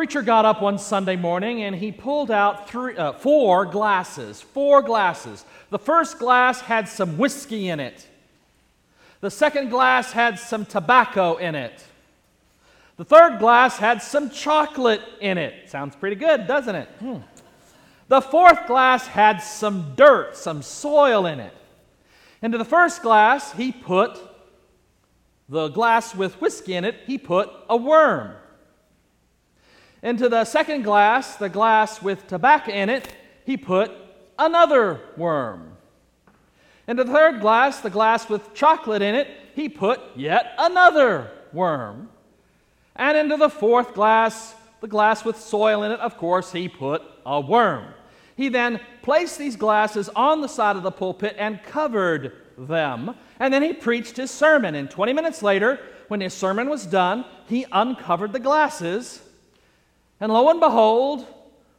preacher got up one Sunday morning and he pulled out three, uh, four glasses. Four glasses. The first glass had some whiskey in it. The second glass had some tobacco in it. The third glass had some chocolate in it. Sounds pretty good, doesn't it? Hmm. The fourth glass had some dirt, some soil in it. Into the first glass, he put the glass with whiskey in it, he put a worm. Into the second glass, the glass with tobacco in it, he put another worm. Into the third glass, the glass with chocolate in it, he put yet another worm. And into the fourth glass, the glass with soil in it, of course, he put a worm. He then placed these glasses on the side of the pulpit and covered them. And then he preached his sermon. And 20 minutes later, when his sermon was done, he uncovered the glasses. And lo and behold,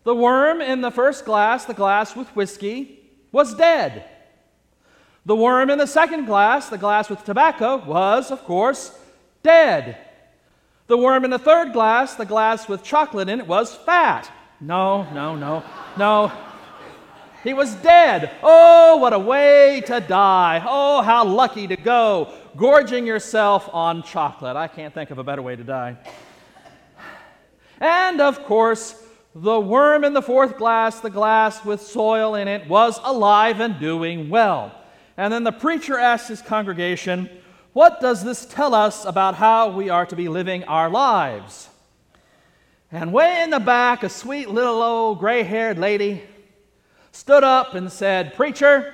the worm in the first glass, the glass with whiskey, was dead. The worm in the second glass, the glass with tobacco, was, of course, dead. The worm in the third glass, the glass with chocolate in it, was fat. No, no, no, no. He was dead. Oh, what a way to die. Oh, how lucky to go, gorging yourself on chocolate. I can't think of a better way to die. And of course, the worm in the fourth glass, the glass with soil in it, was alive and doing well. And then the preacher asked his congregation, What does this tell us about how we are to be living our lives? And way in the back, a sweet little old gray haired lady stood up and said, Preacher,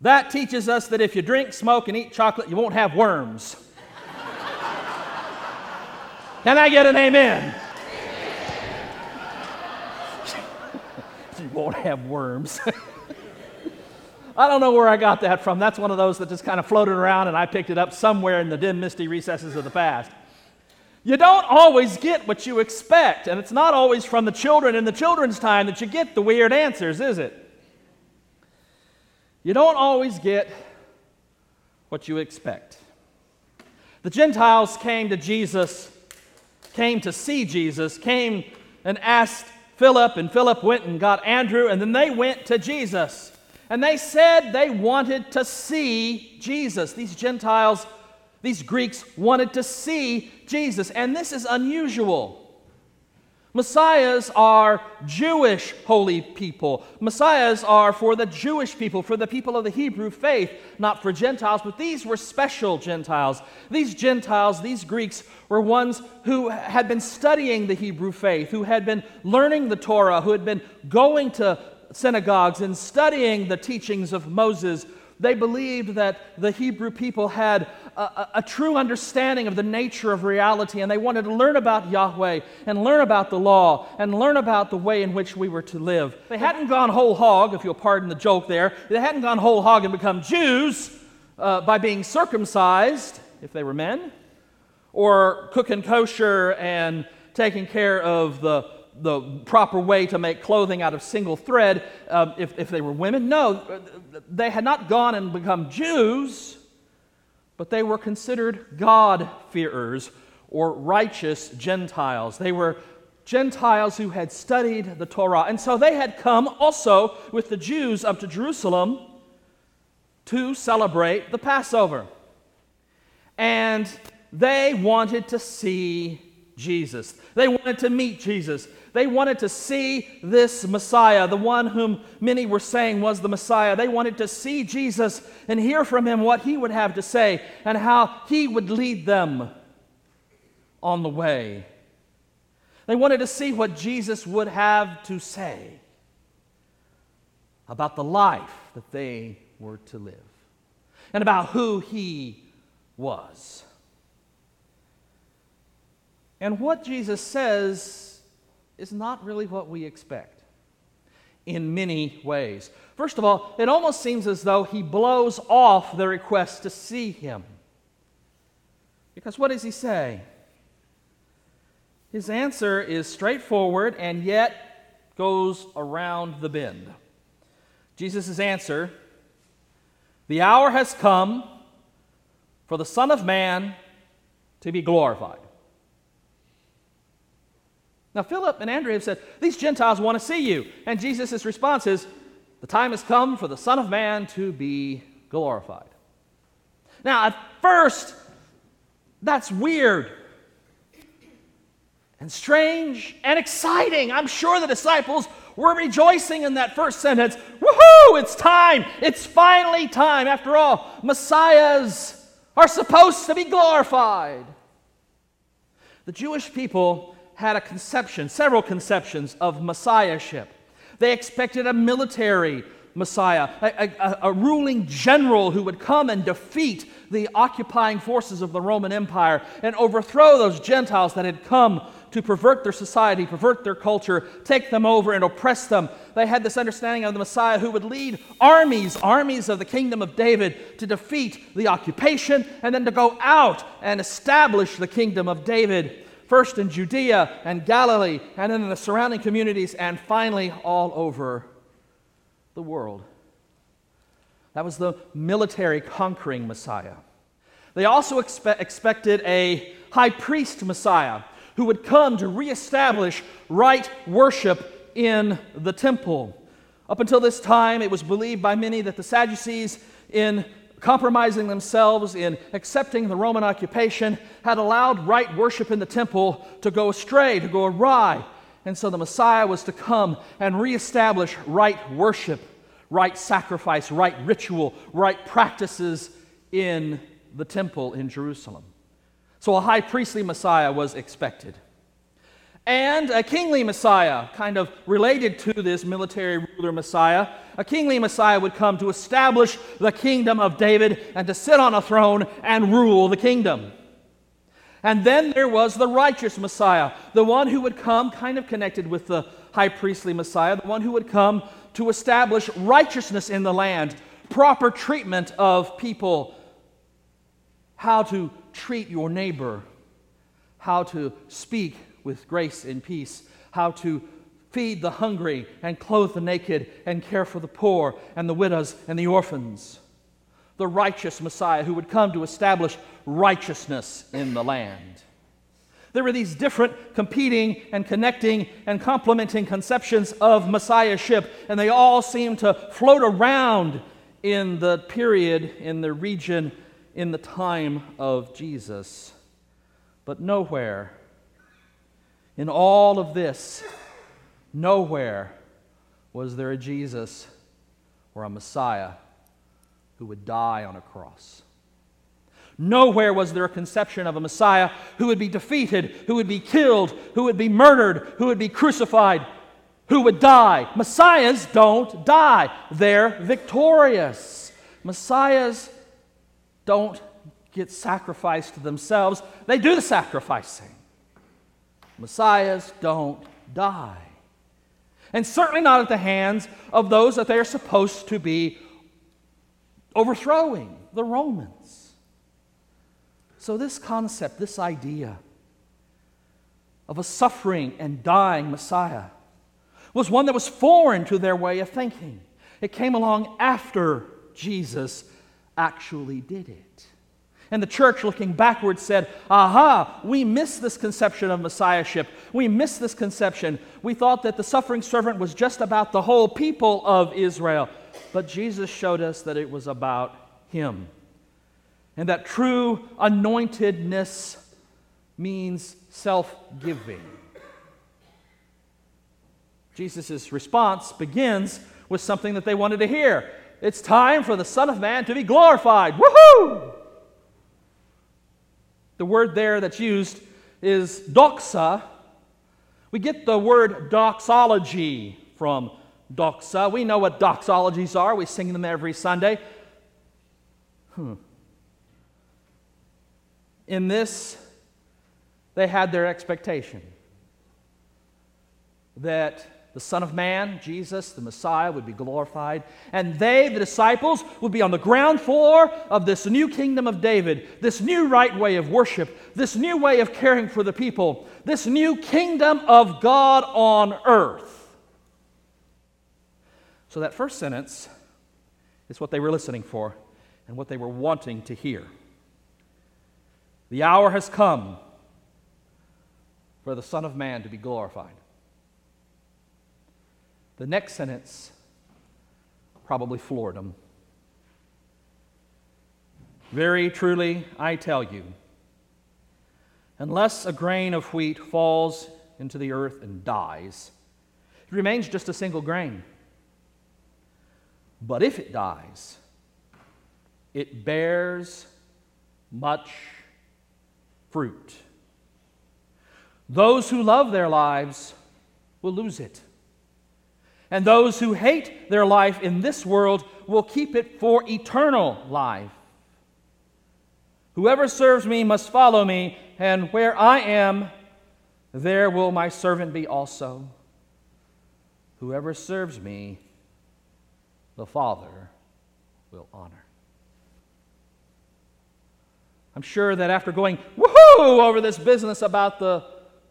that teaches us that if you drink, smoke, and eat chocolate, you won't have worms. Can I get an amen? you won't have worms. I don't know where I got that from. That's one of those that just kind of floated around and I picked it up somewhere in the dim, misty recesses of the past. You don't always get what you expect, and it's not always from the children in the children's time that you get the weird answers, is it? You don't always get what you expect. The Gentiles came to Jesus, came to see Jesus, came and asked Philip, and Philip went and got Andrew, and then they went to Jesus. And they said they wanted to see Jesus. These Gentiles these Greeks wanted to see Jesus, and this is unusual. Messiahs are Jewish holy people. Messiahs are for the Jewish people, for the people of the Hebrew faith, not for Gentiles, but these were special Gentiles. These Gentiles, these Greeks, were ones who had been studying the Hebrew faith, who had been learning the Torah, who had been going to synagogues and studying the teachings of Moses, they believed that the Hebrew people had a, a, true understanding of the nature of reality, and they wanted to learn about Yahweh and learn about the law and learn about the way in which we were to live. They hadn't gone whole hog, if you'll pardon the joke there, they hadn't gone whole hog and become Jews uh, by being circumcised, if they were men, or cooking kosher and taking care of the the proper way to make clothing out of single thread um, if, if they were women. No, they had not gone and become Jews, but they were considered God-fearers or righteous Gentiles. They were Gentiles who had studied the Torah. And so they had come also with the Jews up to Jerusalem to celebrate the Passover. And they wanted to see Jesus. They wanted to meet Jesus. They wanted to see this Messiah, the one whom many were saying was the Messiah. They wanted to see Jesus and hear from him what he would have to say and how he would lead them on the way. They wanted to see what Jesus would have to say about the life that they were to live and about who he was. And what Jesus says is not really what we expect in many ways. First of all, it almost seems as though he blows off the request to see him. Because what does he say? His answer is straightforward and yet goes around the bend. Jesus' answer The hour has come for the Son of Man to be glorified. Now, Philip and Andrew have said, These Gentiles want to see you. And Jesus' response is, The time has come for the Son of Man to be glorified. Now, at first, that's weird and strange and exciting. I'm sure the disciples were rejoicing in that first sentence. Woohoo! It's time! It's finally time. After all, Messiahs are supposed to be glorified. The Jewish people had a conception, several conceptions of messiahship. They expected a military Messiah, a, a, a, ruling general who would come and defeat the occupying forces of the Roman Empire and overthrow those Gentiles that had come to pervert their society, pervert their culture, take them over and oppress them. They had this understanding of the Messiah who would lead armies, armies of the kingdom of David, to defeat the occupation and then to go out and establish the kingdom of David first in Judea and Galilee, and then in the surrounding communities, and finally all over the world. That was the military conquering Messiah. They also expe- expected a high priest Messiah who would come to reestablish right worship in the temple. Up until this time, it was believed by many that the Sadducees in compromising themselves in accepting the Roman occupation, had allowed right worship in the temple to go astray, to go awry. And so the Messiah was to come and reestablish right worship, right sacrifice, right ritual, right practices in the temple in Jerusalem. So a high priestly Messiah was expected and a kingly Messiah, kind of related to this military ruler Messiah. A kingly Messiah would come to establish the kingdom of David and to sit on a throne and rule the kingdom. And then there was the righteous Messiah, the one who would come, kind of connected with the high priestly Messiah, the one who would come to establish righteousness in the land, proper treatment of people, how to treat your neighbor, how to speak with grace and peace, how to feed the hungry and clothe the naked and care for the poor and the widows and the orphans. The righteous Messiah who would come to establish righteousness in the land. There were these different competing and connecting and complementing conceptions of Messiahship, and they all seem to float around in the period, in the region, in the time of Jesus. But nowhere in all of this, nowhere was there a Jesus or a Messiah who would die on a cross. Nowhere was there a conception of a Messiah who would be defeated, who would be killed, who would be murdered, who would be crucified, who would die. Messiahs don't die, they're victorious. Messiahs don't get sacrificed to themselves, they do the sacrificing. Messiahs don't die. And certainly not at the hands of those that they are supposed to be overthrowing, the Romans. So, this concept, this idea of a suffering and dying Messiah was one that was foreign to their way of thinking. It came along after Jesus actually did it. And the church, looking backwards, said, Aha, we miss this conception of messiahship. We miss this conception. We thought that the suffering servant was just about the whole people of Israel. But Jesus showed us that it was about him. And that true anointedness means self giving. Jesus' response begins with something that they wanted to hear. It's time for the Son of Man to be glorified. Woohoo! The word there that's used is doxa. We get the word doxology from doxa. We know what doxologies are, we sing them every Sunday. Hmm. In this, they had their expectation that the Son of Man, Jesus, the Messiah, would be glorified. And they, the disciples, would be on the ground floor of this new kingdom of David, this new right way of worship, this new way of caring for the people, this new kingdom of God on earth. So, that first sentence is what they were listening for and what they were wanting to hear. The hour has come for the Son of Man to be glorified. The next sentence probably floored him. Very truly, I tell you, unless a grain of wheat falls into the earth and dies, it remains just a single grain. But if it dies, it bears much fruit. Those who love their lives will lose it. And those who hate their life in this world will keep it for eternal life. Whoever serves me must follow me, and where I am, there will my servant be also. Whoever serves me, the Father will honor. I'm sure that after going woohoo over this business about the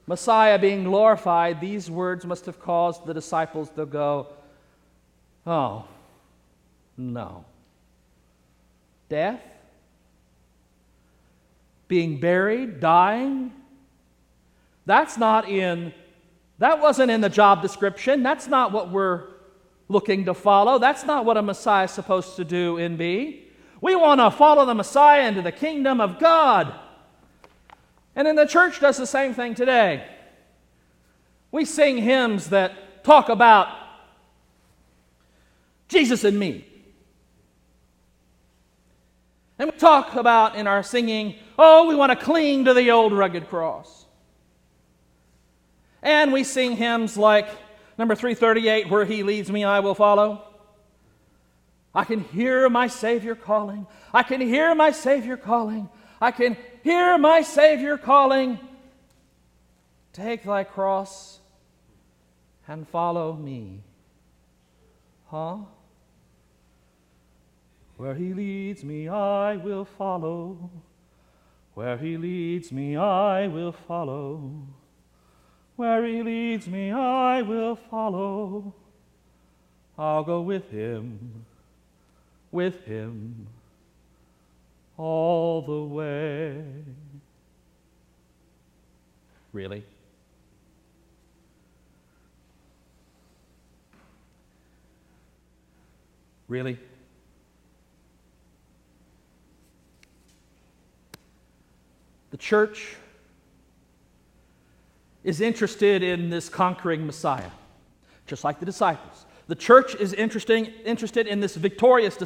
Messiah being glorified, these words must have caused the disciples to go, Oh, no. Death? Being buried? Dying? That's not in, that wasn't in the job description. That's not what we're looking to follow. That's not what a Messiah is supposed to do and be. We want to follow the Messiah into the kingdom of God. And then the church does the same thing today. We sing hymns that talk about Jesus and me. And we talk about in our singing, oh, we want to cling to the old rugged cross. And we sing hymns like number 338, Where He Leads Me, I Will Follow. I can hear my Savior calling. I can hear my Savior calling. I can hear my Savior calling. Take thy cross and follow me. Huh? Where he leads me, I will follow. Where he leads me, I will follow. Where he leads me, I will follow. I'll go with him, with him all the way. Really? Really? The church is interested in this conquering Messiah, just like the disciples. The church is interesting, interested in this victorious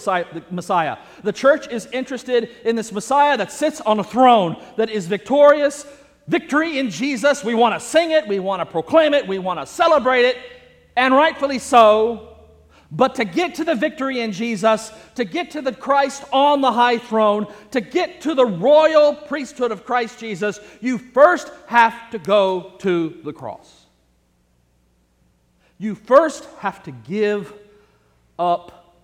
Messiah. The church is interested in this Messiah that sits on a throne, that is victorious. Victory in Jesus. We want to sing it, we want to proclaim it, we want to celebrate it, and rightfully so. But to get to the victory in Jesus, to get to the Christ on the high throne, to get to the royal priesthood of Christ Jesus, you first have to go to the cross. You first have to give up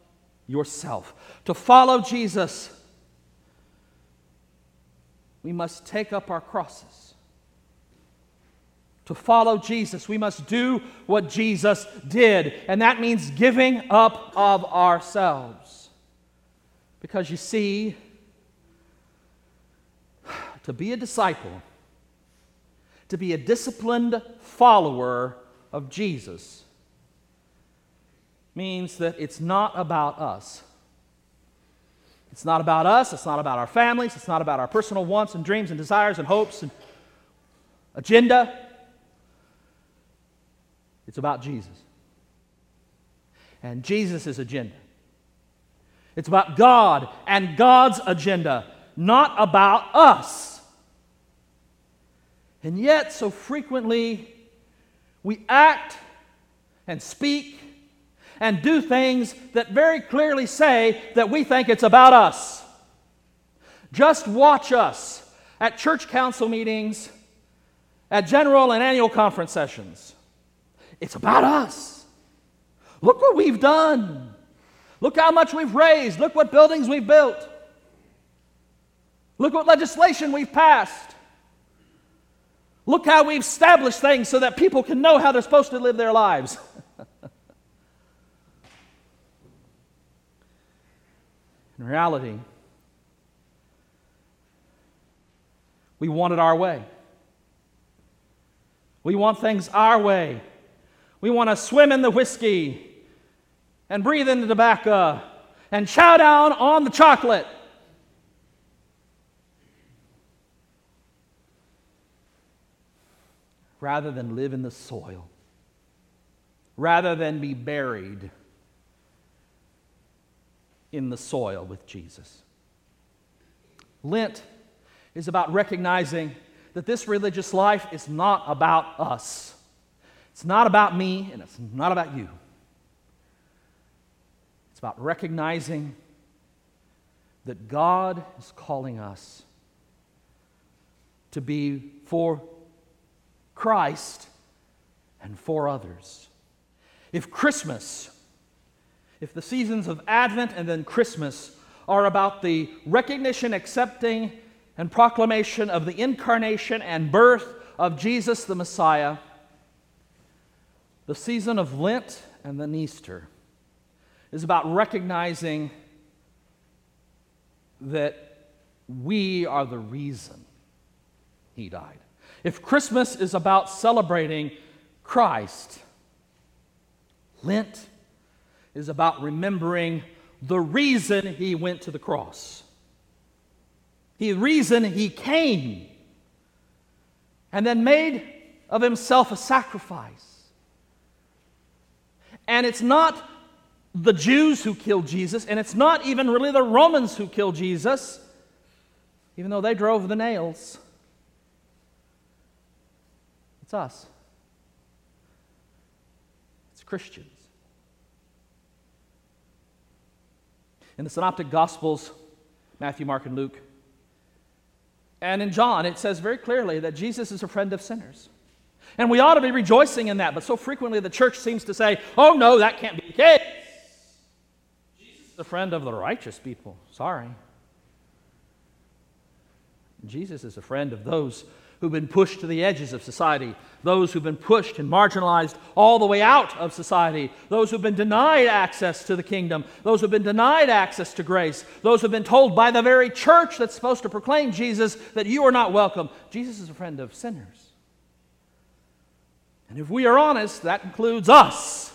yourself. To follow Jesus, we must take up our crosses to follow Jesus, we must do what Jesus did. And that means giving up of ourselves. Because you see, to be a disciple, to be a disciplined follower of Jesus, means that it's not about us. It's not about us, it's not about our families, it's not about our personal wants and dreams and desires and hopes and agenda. It's about Jesus and Jesus' agenda. It's about God and God's agenda, not about us. And yet, so frequently, we act and speak and do things that very clearly say that we think it's about us. Just watch us at church council meetings, at general and annual conference sessions. It's about us. Look what we've done. Look how much we've raised. Look what buildings we've built. Look what legislation we've passed. Look how we've established things so that people can know how they're supposed to live their lives. In reality, we want it our way. We want things our way. We want to swim in the whiskey and breathe in the tobacco and chow down on the chocolate. Rather than live in the soil, rather than be buried in the soil with Jesus. Lent is about recognizing that this religious life is not about us. It's not about me, and it's not about you. It's about recognizing that God is calling us to be for Christ and for others. If Christmas, if the seasons of Advent and then Christmas are about the recognition, accepting, and proclamation of the incarnation and birth of Jesus the Messiah, the season of Lent and then Easter is about recognizing that we are the reason he died. If Christmas is about celebrating Christ, Lent is about remembering the reason he went to the cross. The reason he came and then made of himself a sacrifice. And it's not the Jews who killed Jesus, and it's not even really the Romans who killed Jesus, even though they drove the nails. It's us. It's Christians. In the Synoptic Gospels, Matthew, Mark, and Luke, and in John, it says very clearly that Jesus is a friend of sinners. And we ought to be rejoicing in that, but so frequently the church seems to say, oh no, that can't be the case. Jesus is a friend of the righteous people. Sorry. Jesus is a friend of those who've been pushed to the edges of society, those who've been pushed and marginalized all the way out of society, those who've been denied access to the kingdom, those who've been denied access to grace, those who've been told by the very church that's supposed to proclaim Jesus that you are not welcome. Jesus is a friend of sinners. And if we are honest, that includes us.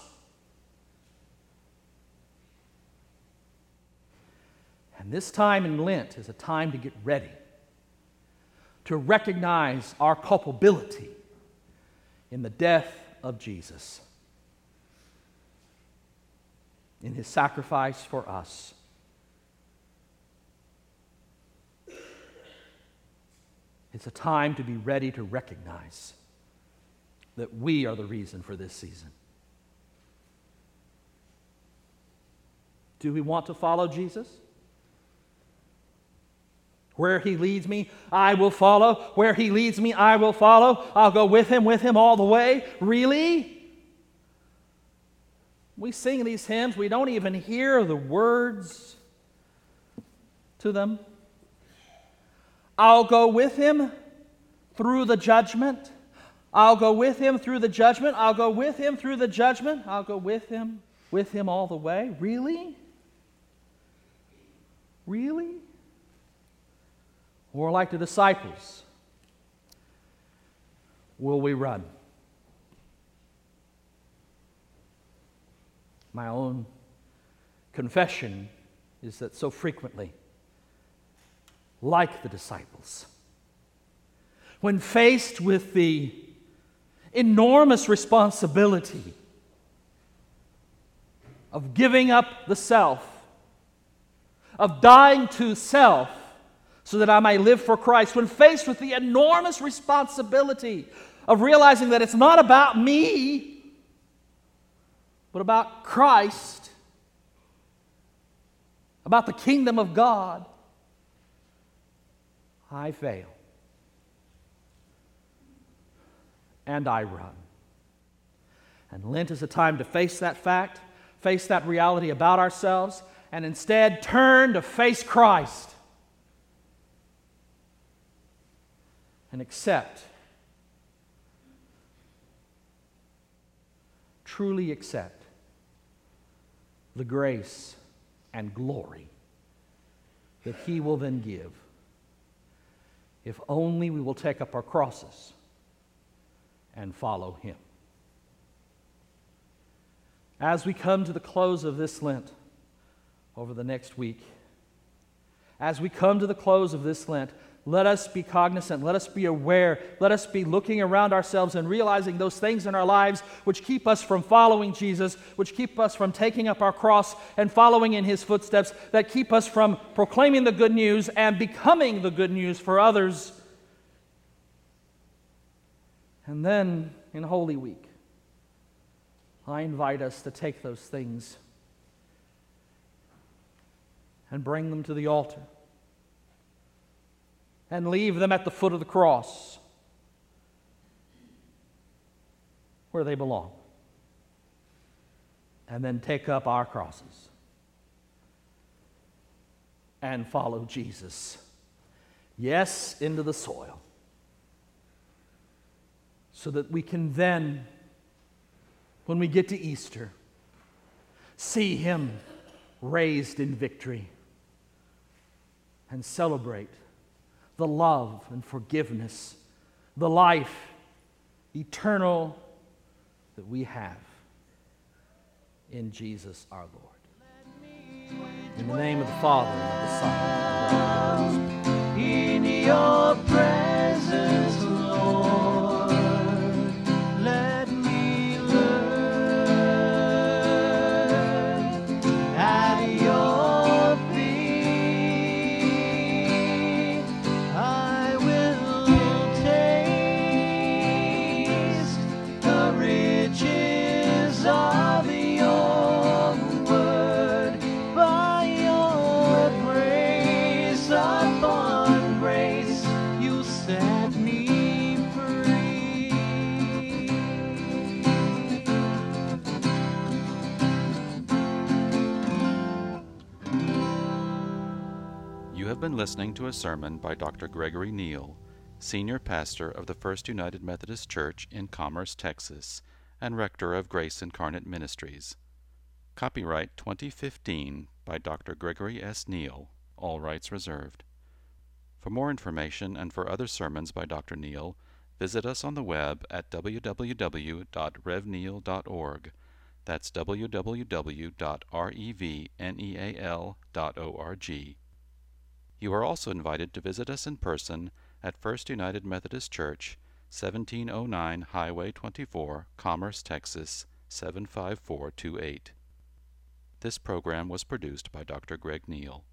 And this time in Lent is a time to get ready to recognize our culpability in the death of Jesus, in his sacrifice for us. It's a time to be ready to recognize that we are the reason for this season. Do we want to follow Jesus? Where he leads me, I will follow. Where he leads me, I will follow. I'll go with him, with him all the way. Really? We sing these hymns, we don't even hear the words to them. I'll go with him through the judgment. I'll go with him through the judgment. I'll go with him through the judgment. I'll go with him, with him all the way. Really? Really? Or like the disciples, will we run? My own confession is that so frequently, like the disciples, when faced with the enormous responsibility of giving up the self, of dying to self, so that I may live for Christ, when faced with the enormous responsibility of realizing that it's not about me, but about Christ, about the kingdom of God, I fail. And I run. And Lent is a time to face that fact, face that reality about ourselves, and instead turn to face Christ and accept, truly accept the grace and glory that He will then give if only we will take up our crosses and follow him. As we come to the close of this Lent over the next week, as we come to the close of this Lent, let us be cognizant, let us be aware, let us be looking around ourselves and realizing those things in our lives which keep us from following Jesus, which keep us from taking up our cross and following in his footsteps, that keep us from proclaiming the good news and becoming the good news for others. And then in Holy Week, I invite us to take those things and bring them to the altar and leave them at the foot of the cross where they belong. And then take up our crosses and follow Jesus. Yes, into the soil. So that we can then, when we get to Easter, see Him raised in victory and celebrate the love and forgiveness, the life eternal that we have in Jesus our Lord. In the name of the Father, and of the Son, and of the Holy Spirit. Been listening to a sermon by Dr. Gregory Neal, Senior Pastor of the First United Methodist Church in Commerce, Texas, and Rector of Grace Incarnate Ministries. Copyright 2015 by Dr. Gregory S. Neal, all rights reserved. For more information and for other sermons by Dr. Neal, visit us on the web at www.revneal.org. That's www.revneal.org. You are also invited to visit us in person at First United Methodist Church, 1709 Highway 24, Commerce, Texas 75428. This program was produced by Dr. Greg Neal.